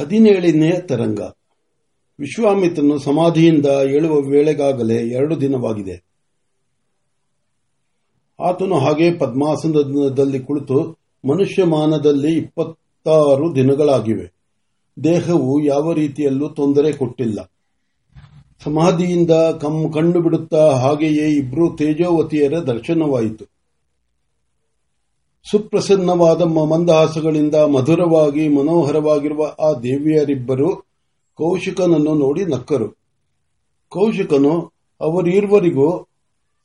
ಹದಿನೇಳನೇ ತರಂಗ. ವಿಶ್ವಾಮಿತ್ರನು ಸಮಾಧಿಯಿಂದ ಏಳುವ ವೇಳೆಗಾಗಲೇ ಎರಡು ದಿನವಾಗಿದೆ. ಆತನು ಹಾಗೆ ಪದ್ಮಾಸನದಲ್ಲಿ ಕುಳಿತು ಮನುಷ್ಯಮಾನದಲ್ಲಿ ಇಪ್ಪತ್ತಾರು ದಿನಗಳಾಗಿವೆ. ದೇಹವು ಯಾವ ರೀತಿಯಲ್ಲೂ ತೊಂದರೆ ಕೊಟ್ಟಿಲ್ಲ. ಸಮಾಧಿಯಿಂದ ಕಣ್ಣು ಬಿಡುತ್ತಾ ಹಾಗೆಯೇ ಇಬ್ಬರು ತೇಜೋವತಿಯರ ದರ್ಶನವಾಯಿತು. ಸುಪ್ರಸನ್ನವಾದ ಮಂದಹಾಸಗಳಿಂದ ಮಧುರವಾಗಿ ಮನೋಹರವಾಗಿರುವ ಆ ದೇವಿಯರಿಬ್ಬರು ಕೌಶಿಕನನ್ನು ನೋಡಿ ನಕ್ಕರು. ಕೌಶಿಕನು, ಅವರಿರುವರಿಗೂ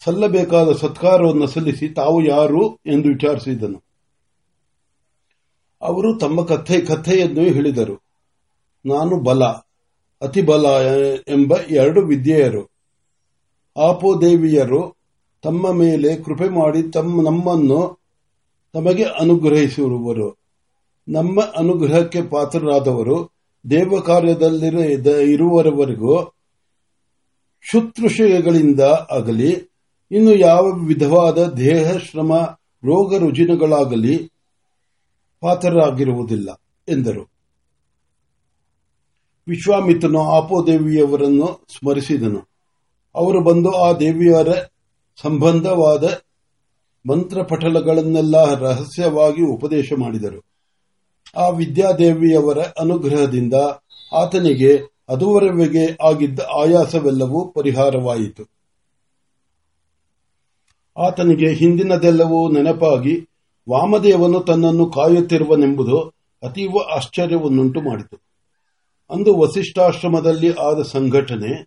ಸಲ್ಲಬೇಕಾದ ಸತ್ಕಾರವನ್ನು ಸಲ್ಲಿಸಿ ತಾವು ಯಾರು ಎಂದು ವಿಚಾರಿಸಿದನು. ಅವರು ತಮ್ಮ ಕಥೆ, ಕಥೆಯನ್ನು ಹೇಳಿದರು. ನಾನು ಬಲ ಅತಿ ಬಲ ಎಂಬ ಎರಡು ವಿದ್ಯೆಯರು. ಆಪೋದೇವಿಯರು ತಮ್ಮ ಮೇಲೆ ಕೃಪೆ ಮಾಡಿ ತಮ್ಮ ನಮ್ಮನ್ನು ತಮಗೆ ಅನುಗ್ರಹಿಸಿರುವರು ನಮ್ಮ ಅನುಗ್ರಹಕ್ಕೆ ಪಾತ್ರರಾದವರು ದೇವ ಕಾರ್ಯದಲ್ಲಿ ಇರುವವರೆಗೂ ಶುತ್ರುಷಯಗಳಿಂದ ಆಗಲಿ ಇನ್ನು ಯಾವ ವಿಧವಾದ ದೇಹ, ಶ್ರಮ, ರೋಗ, ರುಜಿನಗಳಾಗಲಿ ಪಾತ್ರರಾಗಿರುವುದಿಲ್ಲ, ಎಂದರು. ವಿಶ್ವಾಮಿತ್ರನು ಆಪೋದೇವಿಯವರನ್ನು ಸ್ಮರಿಸಿದನು. ಅವರು ಬಂದು ಆ ದೇವಿಯರ ಸಂಬಂಧವಾದ ಮಂತ್ರಪಟಲಗಳನ್ನೆಲ್ಲ ರಹಸ್ಯವಾಗಿ ಉಪದೇಶ ಮಾಡಿದರು. ಆ ವಿದ್ಯಾದೇವಿಯವರ ಅನುಗ್ರಹದಿಂದ ಆತನಿಗೆ ಅದುವರೆಗೆ ಆಗಿದ್ದ ಆಯಾಸವೆಲ್ಲವೂ ಪರಿಹಾರವಾಯಿತು. ಆತನಿಗೆ ಹಿಂದಿನದೆಲ್ಲವೂ ನೆನಪಾಗಿ ವಾಮದೇವನು ತನ್ನನ್ನು ಕಾಯುತ್ತಿರುವನೆಂಬುದು ಅತೀವ ಆಶ್ಚರ್ಯವನ್ನುಂಟು ಮಾಡಿತು. ಅಂದು ವಸಿಷ್ಠಾಶ್ರಮದಲ್ಲಿ ಆದ ಸಂಘಟನೆ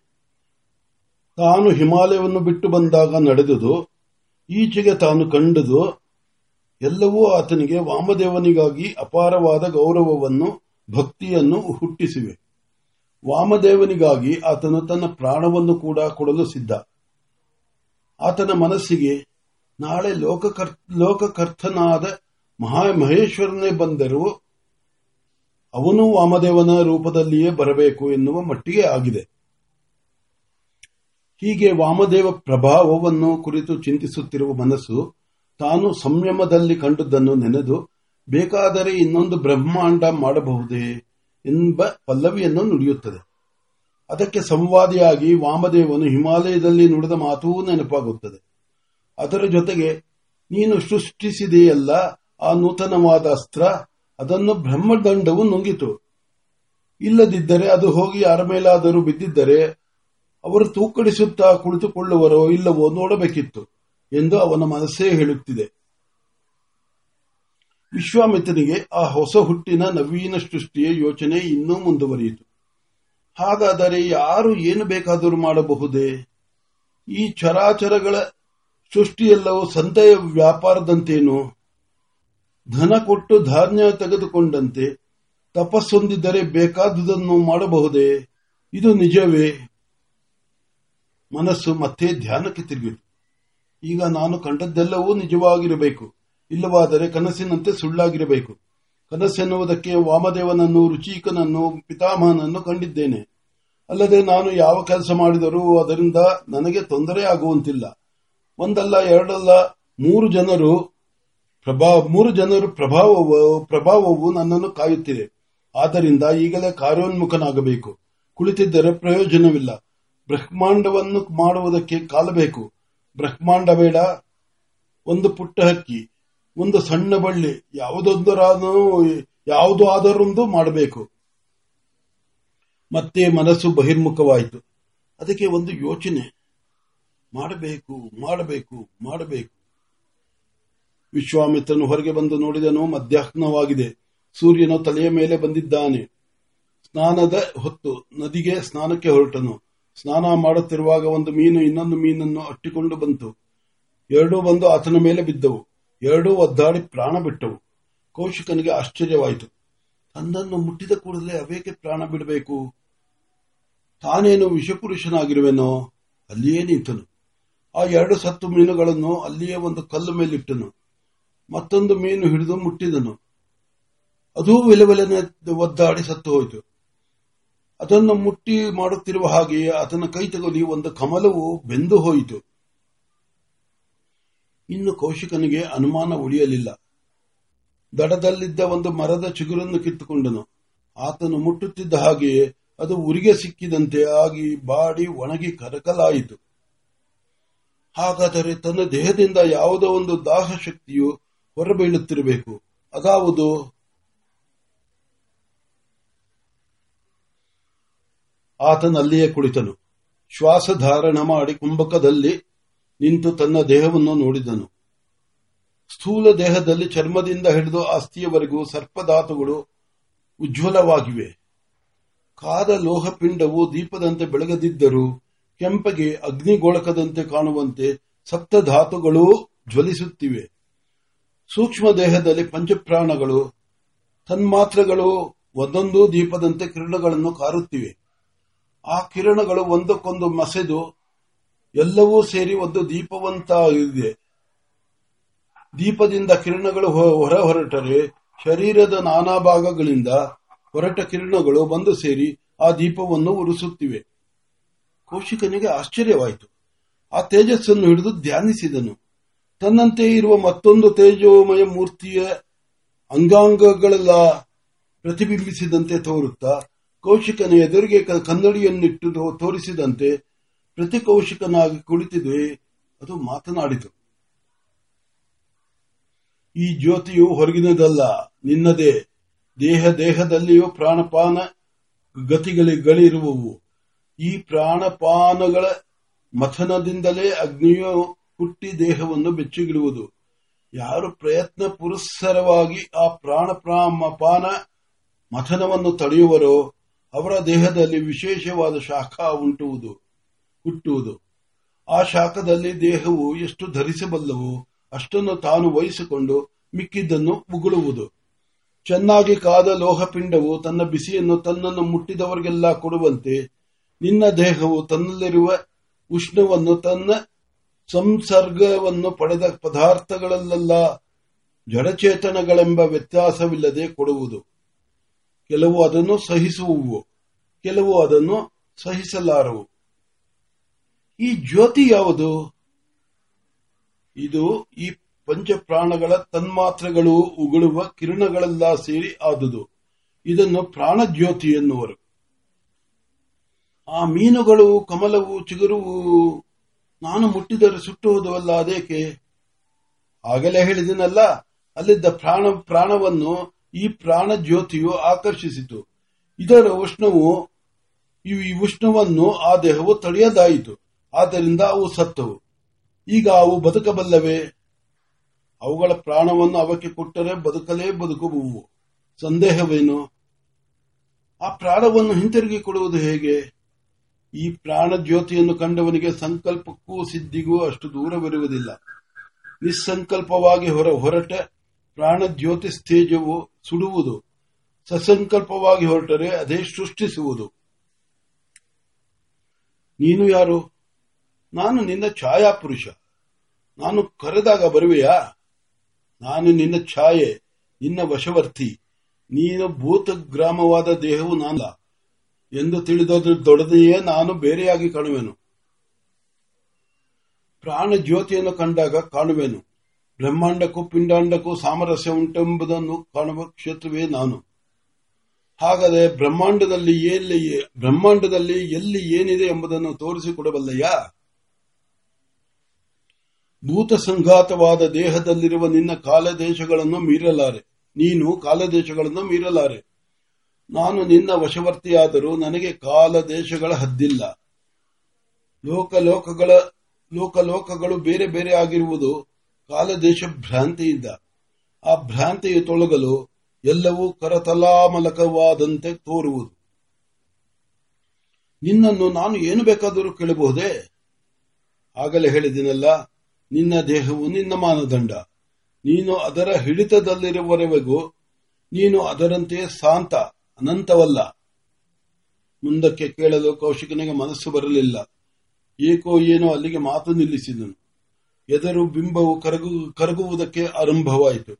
ತಾನು ಹಿಮಾಲಯವನ್ನು ಬಿಟ್ಟು ಬಂದಾಗ ನಡೆದುದು ಈಚೆಗೆ ತಾನು ಕಂಡುದು ಎಲ್ಲವೂ ಆತನಿಗೆ ವಾಮದೇವನಿಗಾಗಿ ಅಪಾರವಾದ ಗೌರವವನ್ನು, ಭಕ್ತಿಯನ್ನು ಹುಟ್ಟಿಸಿವೆ. ವಾಮದೇವನಿಗಾಗಿ ಆತನು ತನ್ನ ಪ್ರಾಣವನ್ನು ಕೂಡ ಕೊಡಲು ಸಿದ್ಧ. ಆತನ ಮನಸ್ಸಿಗೆ ನಾಳೆ ಲೋಕಕರ್ತನಾದ ಮಹಾ ಮಹೇಶ್ವರನೇ ಬಂದರೂ ಅವನು ವಾಮದೇವನ ರೂಪದಲ್ಲಿಯೇ ಬರಬೇಕು ಎನ್ನುವ ಮಟ್ಟಿಗೆ ಆಗಿದೆ. ಹೀಗೆ ವಾಮದೇವ ಪ್ರಭಾವವನ್ನು ಕುರಿತು ಚಿಂತಿಸುತ್ತಿರುವ ಮನಸ್ಸು ತಾನು ಸಂಯಮದಲ್ಲಿ ಕಂಡುದನ್ನು ನೆನೆದು, ಬೇಕಾದರೆ ಇನ್ನೊಂದು ಬ್ರಹ್ಮಾಂಡ ಮಾಡಬಹುದೇ ಎಂಬ ಪಲ್ಲವಿಯನ್ನು ನುಡಿಯುತ್ತದೆ. ಅದಕ್ಕೆ ಸಂವಾದಿಯಾಗಿ ವಾಮದೇವನು ಹಿಮಾಲಯದಲ್ಲಿ ನುಡಿದ ಮಾತೂ ನೆನಪಾಗುತ್ತದೆ. ಅದರ ಜೊತೆಗೆ, ನೀನು ಸೃಷ್ಟಿಸಿದೆಯಲ್ಲ ಆ ನೂತನವಾದ ಅಸ್ತ್ರ, ಅದನ್ನು ಬ್ರಹ್ಮದಂಡವು ನುಂಗಿತು. ಇಲ್ಲದಿದ್ದರೆ ಅದು ಹೋಗಿ ಯಾರ ಮೇಲಾದರೂ ಬಿದ್ದಿದ್ದರೆ ಅವರು ತೂಕಡಿಸುತ್ತಾ ಕುಳಿತುಕೊಳ್ಳುವರೋ ಇಲ್ಲವೋ ನೋಡಬೇಕಿತ್ತು ಎಂದು ಅವನ ಮನಸ್ಸೇ ಹೇಳುತ್ತಿದೆ. ವಿಶ್ವಾಮಿತ್ರನಿಗೆ ಆ ಹೊಸ ಹುಟ್ಟಿನ ನವೀನ ಸೃಷ್ಟಿಯ ಯೋಚನೆ ಇನ್ನೂ ಮುಂದುವರಿಯಿತು. ಹಾಗಾದರೆ ಯಾರು ಏನು ಬೇಕಾದರೂ ಮಾಡಬಹುದೇ? ಈ ಚರಾಚರಗಳ ಸೃಷ್ಟಿಯೆಲ್ಲವೂ ಸಂತೆಯ ವ್ಯಾಪಾರದಂತೇನು? ಧನ ಕೊಟ್ಟು ಧಾನ್ಯ ತೆಗೆದುಕೊಂಡಂತೆ ತಪಸ್ಸೊಂದಿದ್ದರೆ ಬೇಕಾದುದನ್ನು ಮಾಡಬಹುದೇ? ಇದು ನಿಜವೇ? ಮನಸ್ಸು ಮತ್ತೆ ಧ್ಯಾನಕ್ಕೆ ತಿರುಗಿತು. ಈಗ ನಾನು ಕಂಡದ್ದೆಲ್ಲವೂ ನಿಜವಾಗಿರಬೇಕು. ಇಲ್ಲವಾದರೆ ಕನಸಿನಂತೆ ಸುಳ್ಳಾಗಿರಬೇಕು. ಕನಸೆನ್ನುವುದಕ್ಕೆ ವಾಮದೇವನನ್ನು, ರುಚಿಕನನ್ನು, ಪಿತಾಮಹನನ್ನು ಕಂಡಿದ್ದೇನೆ. ಅಲ್ಲದೆ ನಾನು ಯಾವ ಕೆಲಸ ಮಾಡಿದರೂ ಅದರಿಂದ ನನಗೆ ತೊಂದರೆ ಆಗುವಂತಿಲ್ಲ. ಒಂದಲ್ಲ, ಎರಡಲ್ಲ, ಮೂರು ಜನರು ಪ್ರಭಾವ ಮೂರು ಜನರು ಪ್ರಭಾವವು ಪ್ರಭಾವವು ನನ್ನನ್ನು ಕಾಯುತ್ತಿದೆ. ಆದ್ದರಿಂದ ಈಗಲೇ ಕಾರ್ಯೋನ್ಮುಖನಾಗಬೇಕು. ಕುಳಿತಿದ್ದರೆ ಪ್ರಯೋಜನವಿಲ್ಲ. ಬ್ರಹ್ಮಾಂಡವನ್ನು ಮಾಡುವುದಕ್ಕೆ ಕಾಲ ಬೇಕು. ಬ್ರಹ್ಮಾಂಡ ಬೇಡ. ಒಂದು ಪುಟ್ಟ ಹಕ್ಕಿ, ಒಂದು ಸಣ್ಣ ಬಳ್ಳಿ, ಯಾವುದೊಂದರಾದರೂ, ಯಾವುದು ಆದರೊಂದು ಮಾಡಬೇಕು. ಮತ್ತೆ ಮನಸ್ಸು ಬಹಿರ್ಮುಖವಾಯಿತು. ಅದಕ್ಕೆ ಒಂದು ಯೋಚನೆ. ಮಾಡಬೇಕು ಮಾಡಬೇಕು ಮಾಡಬೇಕು. ವಿಶ್ವಾಮಿತ್ರನು ಹೊರಗೆ ಬಂದು ನೋಡಿದನು, ಮಧ್ಯಾಹ್ನವಾಗಿದೆ. ಸೂರ್ಯನು ತಲೆಯ ಮೇಲೆ ಬಂದಿದ್ದಾನೆ. ಸ್ನಾನದ ಹೊತ್ತು, ನದಿಗೆ ಸ್ನಾನಕ್ಕೆ ಹೊರಟನು. ಸ್ನಾನ ಮಾಡುತ್ತಿರುವಾಗ ಒಂದು ಮೀನು ಇನ್ನೊಂದು ಮೀನನ್ನು ಅಟ್ಟಿಕೊಂಡು ಬಂತು. ಎರಡೂ ಬಂದು ಆತನ ಮೇಲೆ ಬಿದ್ದವು. ಎರಡೂ ಒದ್ದಾಡಿ ಪ್ರಾಣ ಬಿಟ್ಟವು. ಕೌಶಿಕನಿಗೆ ಆಶ್ಚರ್ಯವಾಯಿತು. ತನ್ನನ್ನು ಮುಟ್ಟಿದ ಕೂಡಲೇ ಅವೇಕೆ ಪ್ರಾಣ ಬಿಡಬೇಕು. ತಾನೇನು ವಿಷಪುರುಷನಾಗಿರುವೆನೋ? ಅಲ್ಲಿಯೇ ನಿಂತನು. ಆ ಎರಡು ಸತ್ತು ಮೀನುಗಳನ್ನು ಅಲ್ಲಿಯೇ ಒಂದು ಕಲ್ಲು ಮೇಲಿಟ್ಟನು. ಮತ್ತೊಂದು ಮೀನು ಹಿಡಿದು ಮುಟ್ಟಿದನು. ಅದೂ ವಿಲವಿಲನೆ ಒದ್ದಾಡಿ ಸತ್ತು ಹೋಯಿತು. ಅದನ್ನು ಮುಟ್ಟಿ ಮಾಡುತ್ತಿರುವ ಹಾಗೆಯೇ ಆತನ ಕೈ ತಗುಲಿ ಒಂದು ಕಮಲವು ಬೆಂದು ಹೋಯಿತು. ಇನ್ನು ಕೌಶಿಕನಿಗೆ ಅನುಮಾನ ಉಳಿಯಲಿಲ್ಲ. ದಡದಲ್ಲಿದ್ದ ಒಂದು ಮರದ ಚಿಗುರನ್ನು ಕಿತ್ತುಕೊಂಡನು. ಆತನು ಮುಟ್ಟುತ್ತಿದ್ದ ಹಾಗೆಯೇ ಅದು ಉರಿಗೆ ಸಿಕ್ಕಿದಂತೆ ಆಗಿ ಬಾಡಿ ಒಣಗಿ ಕರಕಲಾಯಿತು. ಹಾಗಾದರೆ ತನ್ನ ದೇಹದಿಂದ ಯಾವುದೋ ಒಂದು ದಾಹ ಶಕ್ತಿಯು ಹೊರಬೀಳುತ್ತಿರಬೇಕು. ಅದಾವುದು ಆತನಲ್ಲಿಯೇ ಕುಳಿತನು. ಶ್ವಾಸ ಧಾರಣ ಮಾಡಿ ಕುಂಭಕದಲ್ಲಿ ನಿಂತು ತನ್ನ ದೇಹವನ್ನು ನೋಡಿದನು. ಸ್ಥೂಲ ದೇಹದಲ್ಲಿ ಚರ್ಮದಿಂದ ಹಿಡಿದು ಅಸ್ಥಿಯವರೆಗೂ ಸರ್ಪಧಾತುಗಳು ಉಜ್ವಲವಾಗಿವೆ. ಕಾದ ಲೋಹಪಿಂಡವು ದೀಪದಂತೆ ಬೆಳಗದಿದ್ದರೂ ಕೆಂಪಗೆ ಅಗ್ನಿಗೋಳಕದಂತೆ ಕಾಣುವಂತೆ ಸಪ್ತಧಾತುಗಳೂ ಜ್ವಲಿಸುತ್ತಿವೆ. ಸೂಕ್ಷ್ಮ ದೇಹದಲ್ಲಿ ಪಂಚಪ್ರಾಣಗಳು, ತನ್ಮಾತ್ರಗಳು ಒಂದೊಂದು ದೀಪದಂತೆ ಕಿರಣಗಳನ್ನು ಕಾರುತ್ತಿವೆ. ಆ ಕಿರಣಗಳು ಒಂದಕ್ಕೊಂದು ಮಸೆದು ಎಲ್ಲವೂ ಸೇರಿ ಒಂದು ದೀಪವಂತ ಇದೆ ದೀಪದಿಂದ ಕಿರಣಗಳು ಹೊರ ಹೊರಟರೆ, ಶರೀರದ ನಾನಾ ಭಾಗಗಳಿಂದ ಹೊರಟ ಕಿರಣಗಳು ಬಂದು ಸೇರಿ ಆ ದೀಪವನ್ನು ಉರಿಸುತ್ತಿವೆ. ಕೌಶಿಕನಿಗೆ ಆಶ್ಚರ್ಯವಾಯಿತು. ಆ ತೇಜಸ್ಸನ್ನು ಹಿಡಿದು ಧ್ಯಾನಿಸಿದನು. ತನ್ನಂತೆ ಇರುವ ಮತ್ತೊಂದು ತೇಜೋಮಯ ಮೂರ್ತಿಯ ಅಂಗಾಂಗಗಳೆಲ್ಲ ಪ್ರತಿಬಿಂಬಿಸಿದಂತೆ ತೋರುತ್ತಾ ಕೌಶಿಕನ ಎದುರಿಗೆ ಕನ್ನಡಿಯನ್ನಿಟ್ಟು ತೋರಿಸಿದಂತೆ ಪ್ರತಿ ಕೌಶಿಕನಾಗಿ ಕುಳಿತಿದೆ. ಅದು ಮಾತನಾಡಿತು. ಈ ಜ್ಯೋತಿಯು ಹೊರಗಿನದಲ್ಲ, ನಿನ್ನದೇ. ದೇಹ ದೇಹದಲ್ಲಿಯೂ ಪ್ರಾಣಪಾನ ಗತಿಗಳಿರುವವು ಈ ಪ್ರಾಣಪಾನಗಳ ಮಥನದಿಂದಲೇ ಅಗ್ನಿಯು ಹುಟ್ಟಿ ದೇಹವನ್ನು ಬೆಚ್ಚಿಗಿಡುವುದು. ಯಾರು ಪ್ರಯತ್ನ ಪುರಸ್ಸರವಾಗಿ ಆ ಪ್ರಾಣ ಪಾನ ಮಥನವನ್ನು ತಡೆಯುವರೋ ಅವರ ದೇಹದಲ್ಲಿ ವಿಶೇಷವಾದ ಶಾಖ ಉಂಟುವುದು, ಹುಟ್ಟುವುದು. ಆ ಶಾಖದಲ್ಲಿ ದೇಹವು ಎಷ್ಟು ಧರಿಸಬಲ್ಲವೋ ಅಷ್ಟನ್ನು ತಾನು ವಹಿಸಿಕೊಂಡು ಮಿಕ್ಕಿದ್ದನ್ನು ಉಗುಳುವುದು. ಚೆನ್ನಾಗಿ ಕಾದ ಲೋಹಪಿಂಡವು ತನ್ನ ಬಿಸಿಯನ್ನು ತನ್ನನ್ನು ಮುಟ್ಟಿದವರಿಗೆಲ್ಲ ಕೊಡುವಂತೆ ನಿನ್ನ ದೇಹವು ತನ್ನಲ್ಲಿರುವ ಉಷ್ಣವನ್ನು ತನ್ನ ಸಂಸರ್ಗವನ್ನು ಪಡೆದ ಪದಾರ್ಥಗಳಲ್ಲೆಲ್ಲ ಜಡಚೇತನಗಳೆಂಬ ವ್ಯತ್ಯಾಸವಿಲ್ಲದೆ ಕೊಡುವುದು. ಕೆಲವು ಅದನ್ನು ಸಹಿಸುವುವು, ಕೆಲವು ಅದನ್ನು ಸಹಿಸಲಾರವು. ಈ ಜ್ಯೋತಿ ಯಾವುದು? ಇದು ಈ ಪಂಚಪ್ರಾಣಗಳ ತನ್ಮಾತ್ರೆಗಳು ಉಗುಳುವ ಕಿರಣಗಳೆಲ್ಲ ಸೇರಿ ಆದುದು. ಇದನ್ನು ಪ್ರಾಣಜ್ಯೋತಿ ಎನ್ನುವರು. ಆ ಮೀನುಗಳು, ಕಮಲವು, ಚಿಗುರುವು ನಾನು ಮುಟ್ಟಿದರೆ ಸುಟ್ಟು ಹೋದವಲ್ಲ, ಅದೇಕೆ? ಆಗಲೇ ಹೇಳಿದನಲ್ಲ, ಅಲ್ಲಿದ್ದ ಪ್ರಾಣ, ಪ್ರಾಣವನ್ನು ಈ ಪ್ರಾಣ ಜ್ಯೋತಿಯು ಆಕರ್ಷಿಸಿತು. ಇದರ ಉಷ್ಣವು, ಈ ಉಷ್ಣವನ್ನು ಆ ದೇಹವು ತಡೆಯದಾಯಿತು. ಆದ್ದರಿಂದ ಅವು ಸತ್ತವು. ಈಗ ಅವು ಬದುಕಬಲ್ಲವೇ? ಅವುಗಳ ಪ್ರಾಣವನ್ನು ಅವಕ್ಕೆ ಕೊಟ್ಟರೆ ಬದುಕಲೇ ಬದುಕುವು ಸಂದೇಹವೇನು? ಆ ಪ್ರಾಣವನ್ನು ಹಿಂತಿರುಗಿ ಕೊಡುವುದು ಹೇಗೆ? ಈ ಪ್ರಾಣ ಜ್ಯೋತಿಯನ್ನು ಕಂಡವನಿಗೆ ಸಂಕಲ್ಪಕ್ಕೂ ಸಿದ್ಧಿಗೂ ಅಷ್ಟು ದೂರವಿರುವುದಿಲ್ಲ. ನಿಸ್ಸಂಕಲ್ಪವಾಗಿ ಹೊರ, ಹೊರಟ ಪ್ರಾಣ ಜ್ಯೋತಿ ಸ್ಥೇಜವು ಸುಡುವುದು, ಸಸಂಕಲ್ಪವಾಗಿ ಹೊರಟರೆ ಅದೇ ಸೃಷ್ಟಿಸುವುದು. ನೀನು ಯಾರು? ನಾನು ನಿನ್ನ ಛಾಯಾ ಪುರುಷ ನಾನು ಕರೆದಾಗ ಬರುವೆಯಾ? ನಾನು ನಿನ್ನ ಛಾಯೆ, ನಿನ್ನ ವಶವರ್ತಿ. ನೀನು ಭೂತ ಗ್ರಾಮವಾದ ದೇಹವು ನಾನಲ್ಲ ಎಂದು ತಿಳಿದೋದ್ರ ನಾನು ಬೇರೆಯಾಗಿ ಕಾಣುವೆನು. ಪ್ರಾಣ ಜ್ಯೋತಿಯನ್ನು ಕಂಡಾಗ ಕಾಣುವೆನು. ಬ್ರಹ್ಮಾಂಡಕ್ಕೂ ಪಿಂಡಾಂಡಕ್ಕೂ ಸಾಮರಸ್ಯ ಉಂಟೆಂಬುದನ್ನು ಕಾಣುವ ಕ್ಷೇತ್ರವೇ ನಾನು. ಹಾಗಾದರೆ ಬ್ರಹ್ಮಾಂಡದಲ್ಲಿ ಎಲ್ಲಿ ಬ್ರಹ್ಮಾಂಡದಲ್ಲಿ ಎಲ್ಲಿ ಏನಿದೆ ಎಂಬುದನ್ನು ತೋರಿಸಿಕೊಡಬಲ್ಲಯ್ಯ ಭೂತ ಸಂಘಾತವಾದ ದೇಹದಲ್ಲಿರುವ ನಿನ್ನ ಕಾಲದೇಶಗಳನ್ನು ಮೀರಲಾರೆ. ನೀನು ಕಾಲದೇಶಗಳನ್ನು ಮೀರಲಾರೆ. ನಾನು ನಿನ್ನ ವಶವರ್ತಿಯಾದರೂ ನನಗೆ ಕಾಲದೇಶಗಳ ಹದ್ದಿಲ್ಲ. ಲೋಕಲೋಕಗಳ, ಲೋಕಲೋಕಗಳು ಬೇರೆ ಬೇರೆ ಆಗಿರುವುದು. ಕಾಲದೇಶ ಭ್ರಾಂತಿಯಿಂದ ಆ ಭ್ರಾಂತಿಯು ತೊಳಗಲು ಎಲ್ಲವೂ ಕರತಲಾಮಲಕವಾದಂತೆ ತೋರುವುದು. ನಿನ್ನನ್ನು ನಾನು ಏನು ಬೇಕಾದರೂ ಕೇಳಬಹುದೇ? ಆಗಲೇ ಹೇಳಿದಿನಲ್ಲ, ನಿನ್ನ ದೇಹವು ನಿನ್ನ ಮಾನದಂಡ. ನೀನು ಅದರ ಹಿಡಿತದಲ್ಲಿರುವವರೆಗೂ ನೀನು ಅದರಂತೆ ಶಾಂತ, ಅನಂತವಲ್ಲ. ಮುಂದಕ್ಕೆ ಕೇಳಲು ಕೌಶಿಕನಿಗೆ ಮನಸ್ಸು ಬರಲಿಲ್ಲ. ಏಕೋ ಏನೋ ಅಲ್ಲಿಗೆ ಮಾತು ನಿಲ್ಲಿಸಿದನು. ಎದರು ಬಿಂಬವು ಕರಗು, ಕರಗುವುದಕ್ಕೆ ಆರಂಭವಾಯಿತು.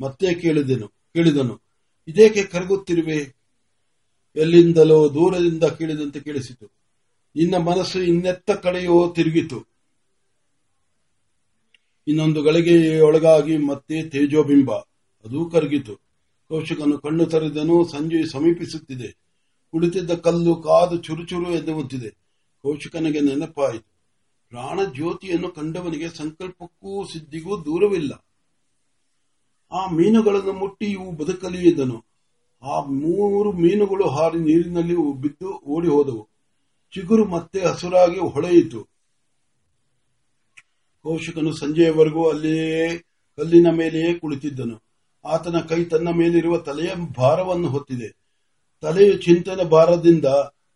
ಮತ್ತೆ ಕೇಳಿದೆನು, ಕೇಳಿದನು, ಇದೇಕೆ ಕರಗುತ್ತಿರುವೆ? ಎಲ್ಲಿಂದಲೋ ದೂರದಿಂದ ಕೇಳಿದಂತೆ ಕೇಳಿಸಿತು. ನಿನ್ನ ಮನಸ್ಸು ಇನ್ನೆತ್ತ ಕಡೆಯೋ ತಿರುಗಿತು. ಇನ್ನೊಂದು ಗಳಿಗೆಯೊಳಗಾಗಿ ಮತ್ತೆ ತೇಜೋಬಿಂಬ, ಅದು ಕರಗಿತು. ಕೌಶಿಕನು ಕಣ್ಣು ತರೆದನು, ಸಂಜೆ ಸಮೀಪಿಸುತ್ತಿದೆ. ಕುಳಿತಿದ್ದ ಕಲ್ಲು ಕಾದು ಚುರುಚುರು ಎನ್ನುವಂತಿದೆ ಕೌಶಿಕನಿಗೆ ನೆನಪಾಯಿತು. ಪ್ರಾಣ ಜ್ಯೋತಿಯನ್ನು ಕಂಡವನಿಗೆ ಸಂಕಲ್ಪಕ್ಕೂ ಸಿದ್ಧಿಗೂ ದೂರವಿಲ್ಲ. ಆ ಮೀನುಗಳನ್ನು ಮುಟ್ಟಿ ಇವು ಬದುಕಲಿ ಆ ಮೂರು ಮೀನುಗಳು ಹಾರಿ ನೀರಿನಲ್ಲಿ ಬಿದ್ದು ಓಡಿ ಹೋದವು ಚಿಗುರು ಮತ್ತೆ ಹಸುರಾಗಿ ಹೊಳೆಯಿತು. ಕೌಶಿಕನು ಸಂಜೆಯವರೆಗೂ ಅಲ್ಲಿಯೇ ಕಲ್ಲಿನ ಮೇಲೆಯೇ ಕುಳಿತಿದ್ದನು. ಆತನ ಕೈ ತನ್ನ ಮೇಲಿರುವ ತಲೆಯ ಭಾರವನ್ನು ಹೊತ್ತಿದೆ. ತಲೆಯು ಚಿಂತನ ಭಾರದಿಂದ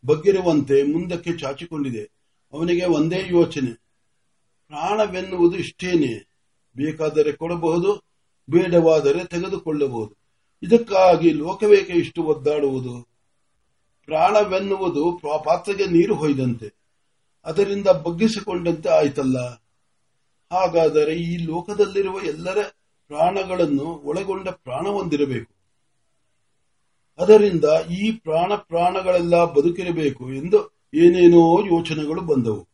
ಬಗ್ಗಿರುವಂತೆ ಮುಂದಕ್ಕೆ ಚಾಚಿಕೊಂಡಿದೆ. ಅವನಿಗೆ ಒಂದೇ ಯೋಚನೆ. ಪ್ರಾಣವೆನ್ನುವುದು ಇಷ್ಟೇನೆ. ಬೇಕಾದರೆ ಕೊಡಬಹುದು, ಬೇಡವಾದರೆ ತೆಗೆದುಕೊಳ್ಳಬಹುದು. ಇದಕ್ಕಾಗಿ ಲೋಕವೇಕೆ ಇಷ್ಟು ಒದ್ದಾಡುವುದು? ಪ್ರಾಣವೆನ್ನುವುದು ಪಾತ್ರೆಗೆ ನೀರು ಹೊಯ್ದಂತೆ. ಅದರಿಂದ ಬಗ್ಗಿಸಿಕೊಂಡಂತೆ ಆಯ್ತಲ್ಲ. ಹಾಗಾದರೆ ಈ ಲೋಕದಲ್ಲಿರುವ ಎಲ್ಲರ ಪ್ರಾಣಗಳನ್ನು ಒಳಗೊಂಡ ಪ್ರಾಣ ಹೊಂದಿರಬೇಕು. ಅದರಿಂದ ಈ ಪ್ರಾಣ ಪ್ರಾಣಗಳೆಲ್ಲ ಬದುಕಿರಬೇಕು ಎಂದು ಏನೇನೋ ಯೋಚನೆಗಳು ಬಂದವು.